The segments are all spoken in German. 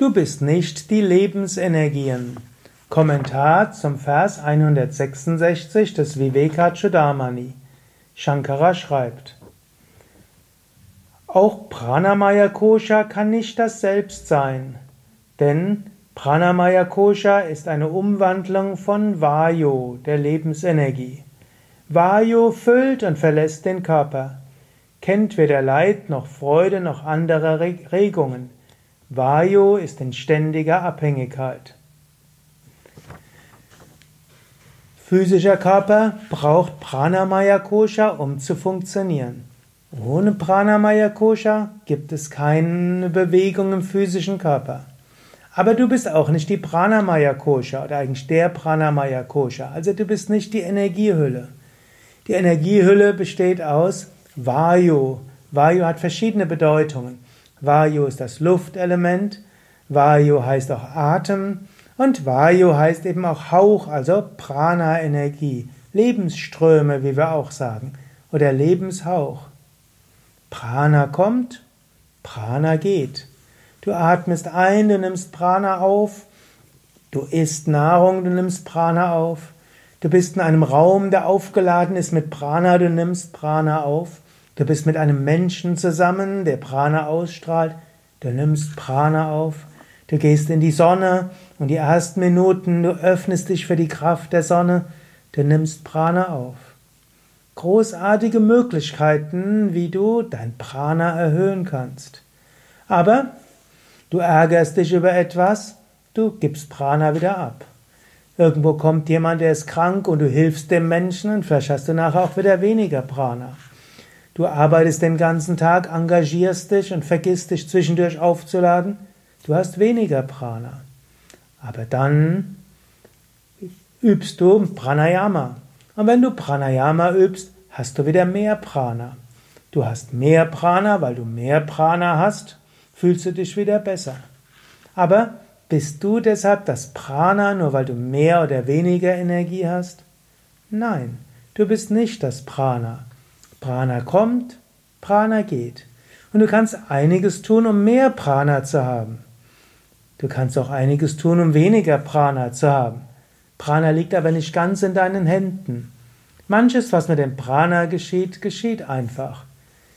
Du bist nicht die Lebensenergien. Kommentar zum Vers 166 des Vivekachudamani. Shankara schreibt, auch Pranamaya Kosha kann nicht das Selbst sein, denn Pranamaya Kosha ist eine Umwandlung von Vayu, der Lebensenergie. Vayu füllt und verlässt den Körper, kennt weder Leid noch Freude noch andere Regungen Vayu ist in ständiger Abhängigkeit. Physischer Körper braucht Pranamaya Kosha, um zu funktionieren. Ohne Pranamaya Kosha gibt es keine Bewegung im physischen Körper. Aber du bist auch nicht die Pranamaya Kosha oder eigentlich der Pranamaya Kosha. Also du bist nicht die Energiehülle. Die Energiehülle besteht aus Vayu. Vayu hat verschiedene Bedeutungen. Vayu ist das Luftelement, Vayu heißt auch Atem und Vayu heißt eben auch Hauch, also Prana-Energie, Lebensströme, wie wir auch sagen, oder Lebenshauch. Prana kommt, Prana geht. Du atmest ein, du nimmst Prana auf, du isst Nahrung, du nimmst Prana auf. Du bist in einem Raum, der aufgeladen ist mit Prana, du nimmst Prana auf. Du bist mit einem Menschen zusammen, der Prana ausstrahlt. Du nimmst Prana auf. Du gehst in die Sonne und die ersten Minuten, du öffnest dich für die Kraft der Sonne. Du nimmst Prana auf. Großartige Möglichkeiten, wie du dein Prana erhöhen kannst. Aber du ärgerst dich über etwas, du gibst Prana wieder ab. Irgendwo kommt jemand, der ist krank und du hilfst dem Menschen und vielleicht hast du nachher auch wieder weniger Prana. Du arbeitest den ganzen Tag, engagierst dich und vergisst dich zwischendurch aufzuladen. Du hast weniger Prana. Aber dann übst du Pranayama. Und wenn du Pranayama übst, hast du wieder mehr Prana. Du hast mehr Prana, weil du mehr Prana hast, fühlst du dich wieder besser. Aber bist du deshalb das Prana, nur weil du mehr oder weniger Energie hast? Nein, du bist nicht das Prana. Prana kommt, Prana geht. Und du kannst einiges tun, um mehr Prana zu haben. Du kannst auch einiges tun, um weniger Prana zu haben. Prana liegt aber nicht ganz in deinen Händen. Manches, was mit dem Prana geschieht, geschieht einfach.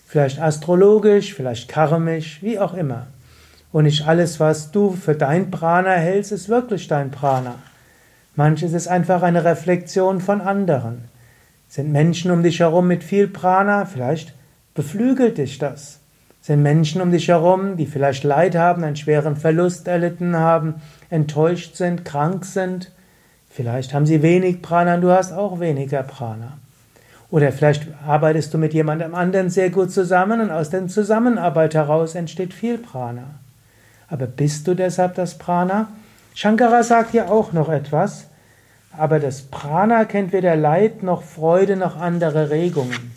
Vielleicht astrologisch, vielleicht karmisch, wie auch immer. Und nicht alles, was du für dein Prana hältst, ist wirklich dein Prana. Manches ist einfach eine Reflexion von anderen. Sind Menschen um dich herum mit viel Prana? Vielleicht beflügelt dich das. Sind Menschen um dich herum, die vielleicht Leid haben, einen schweren Verlust erlitten haben, enttäuscht sind, krank sind? Vielleicht haben sie wenig Prana und du hast auch weniger Prana. Oder vielleicht arbeitest du mit jemandem anderen sehr gut zusammen und aus der Zusammenarbeit heraus entsteht viel Prana. Aber bist du deshalb das Prana? Shankara sagt ja auch noch etwas. Aber das Prana kennt weder Leid noch Freude noch andere Regungen.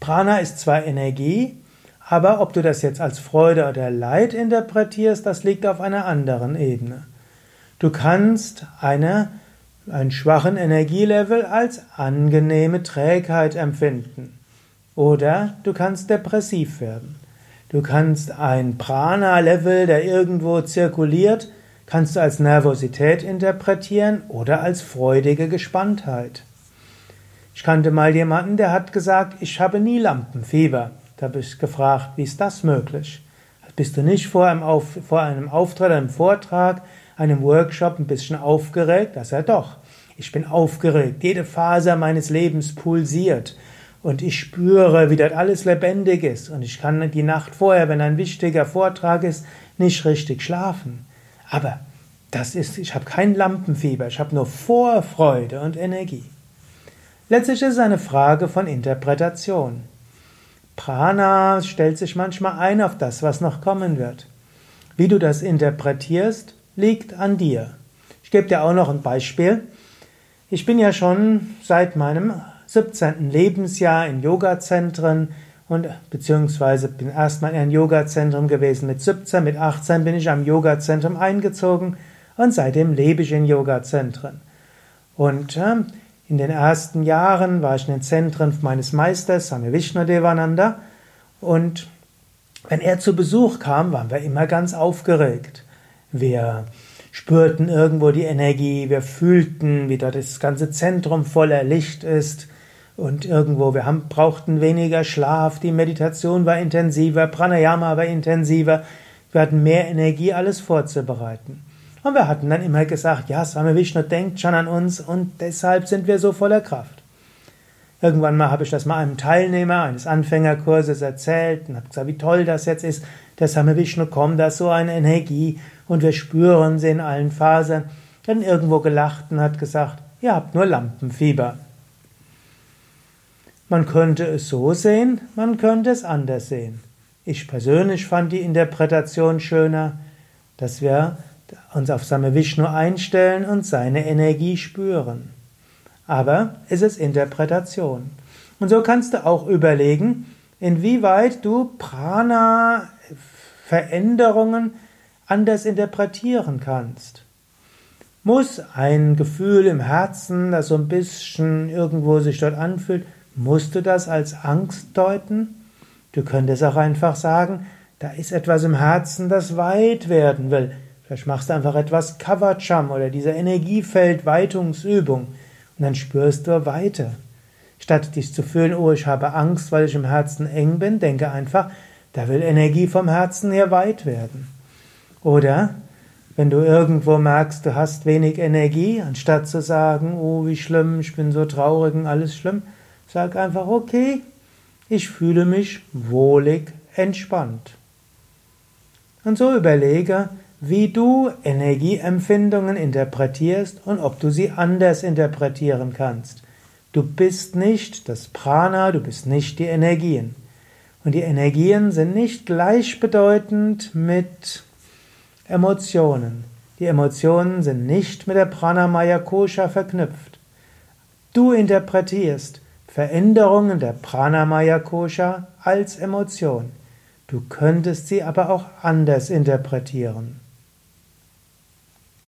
Prana ist zwar Energie, aber ob du das jetzt als Freude oder Leid interpretierst, das liegt auf einer anderen Ebene. Du kannst eine, einen schwachen Energielevel als angenehme Trägheit empfinden. Oder du kannst depressiv werden. Du kannst ein Prana-Level, der irgendwo zirkuliert, kannst du als Nervosität interpretieren oder als freudige Gespanntheit. Ich kannte mal jemanden, der hat gesagt, ich habe nie Lampenfieber. Da habe ich gefragt, wie ist das möglich? Bist du nicht vor einem, Auf, vor einem Auftritt, einem Vortrag, einem Workshop ein bisschen aufgeregt? Das er doch. Ich bin aufgeregt. Jede Faser meines Lebens pulsiert. Und ich spüre, wie dort alles lebendig ist. Und ich kann die Nacht vorher, wenn ein wichtiger Vortrag ist, nicht richtig schlafen. Aber das ist, ich habe kein Lampenfieber, ich habe nur Vorfreude und Energie. Letztlich ist es eine Frage von Interpretation. Prana stellt sich manchmal ein auf das, was noch kommen wird. Wie du das interpretierst, liegt an dir. Ich gebe dir auch noch ein Beispiel. Ich bin ja schon seit meinem 17. Lebensjahr in Yoga-Zentren und beziehungsweise bin erstmal in ein Yoga-Zentrum gewesen mit 17, mit 18 bin ich am Yoga-Zentrum eingezogen und seitdem lebe ich in Yoga-Zentren. Und äh, in den ersten Jahren war ich in den Zentren meines Meisters, Swami Vishnudevananda, und wenn er zu Besuch kam, waren wir immer ganz aufgeregt. Wir spürten irgendwo die Energie, wir fühlten, wie dort das ganze Zentrum voller Licht ist und irgendwo, wir haben, brauchten weniger Schlaf, die Meditation war intensiver, Pranayama war intensiver, wir hatten mehr Energie, alles vorzubereiten. Und wir hatten dann immer gesagt, ja, Swami Vishnu denkt schon an uns und deshalb sind wir so voller Kraft. Irgendwann mal habe ich das mal einem Teilnehmer eines Anfängerkurses erzählt und habe gesagt, wie toll das jetzt ist. Der Same Vishnu kommt, da so eine Energie und wir spüren sie in allen Fasern. Dann irgendwo gelacht und hat gesagt, ihr habt nur Lampenfieber. Man könnte es so sehen, man könnte es anders sehen. Ich persönlich fand die Interpretation schöner, dass wir uns auf Same Vishnu einstellen und seine Energie spüren. Aber es ist Interpretation. Und so kannst du auch überlegen, inwieweit du Prana-Veränderungen anders interpretieren kannst. Muss ein Gefühl im Herzen, das so ein bisschen irgendwo sich dort anfühlt, musst du das als Angst deuten? Du könntest auch einfach sagen, da ist etwas im Herzen, das weit werden will. Vielleicht machst du einfach etwas Kavacham oder diese Energiefeldweitungsübung und dann spürst du weiter. Statt dich zu fühlen, oh, ich habe Angst, weil ich im Herzen eng bin, denke einfach, da will Energie vom Herzen her weit werden. Oder wenn du irgendwo merkst, du hast wenig Energie, anstatt zu sagen, oh, wie schlimm, ich bin so traurig und alles schlimm, sag einfach, okay, ich fühle mich wohlig entspannt. Und so überlege, wie du Energieempfindungen interpretierst und ob du sie anders interpretieren kannst. Du bist nicht das Prana, du bist nicht die Energien. Und die Energien sind nicht gleichbedeutend mit Emotionen. Die Emotionen sind nicht mit der Pranamaya Kosha verknüpft. Du interpretierst Veränderungen der Pranamaya Kosha als Emotion. Du könntest sie aber auch anders interpretieren.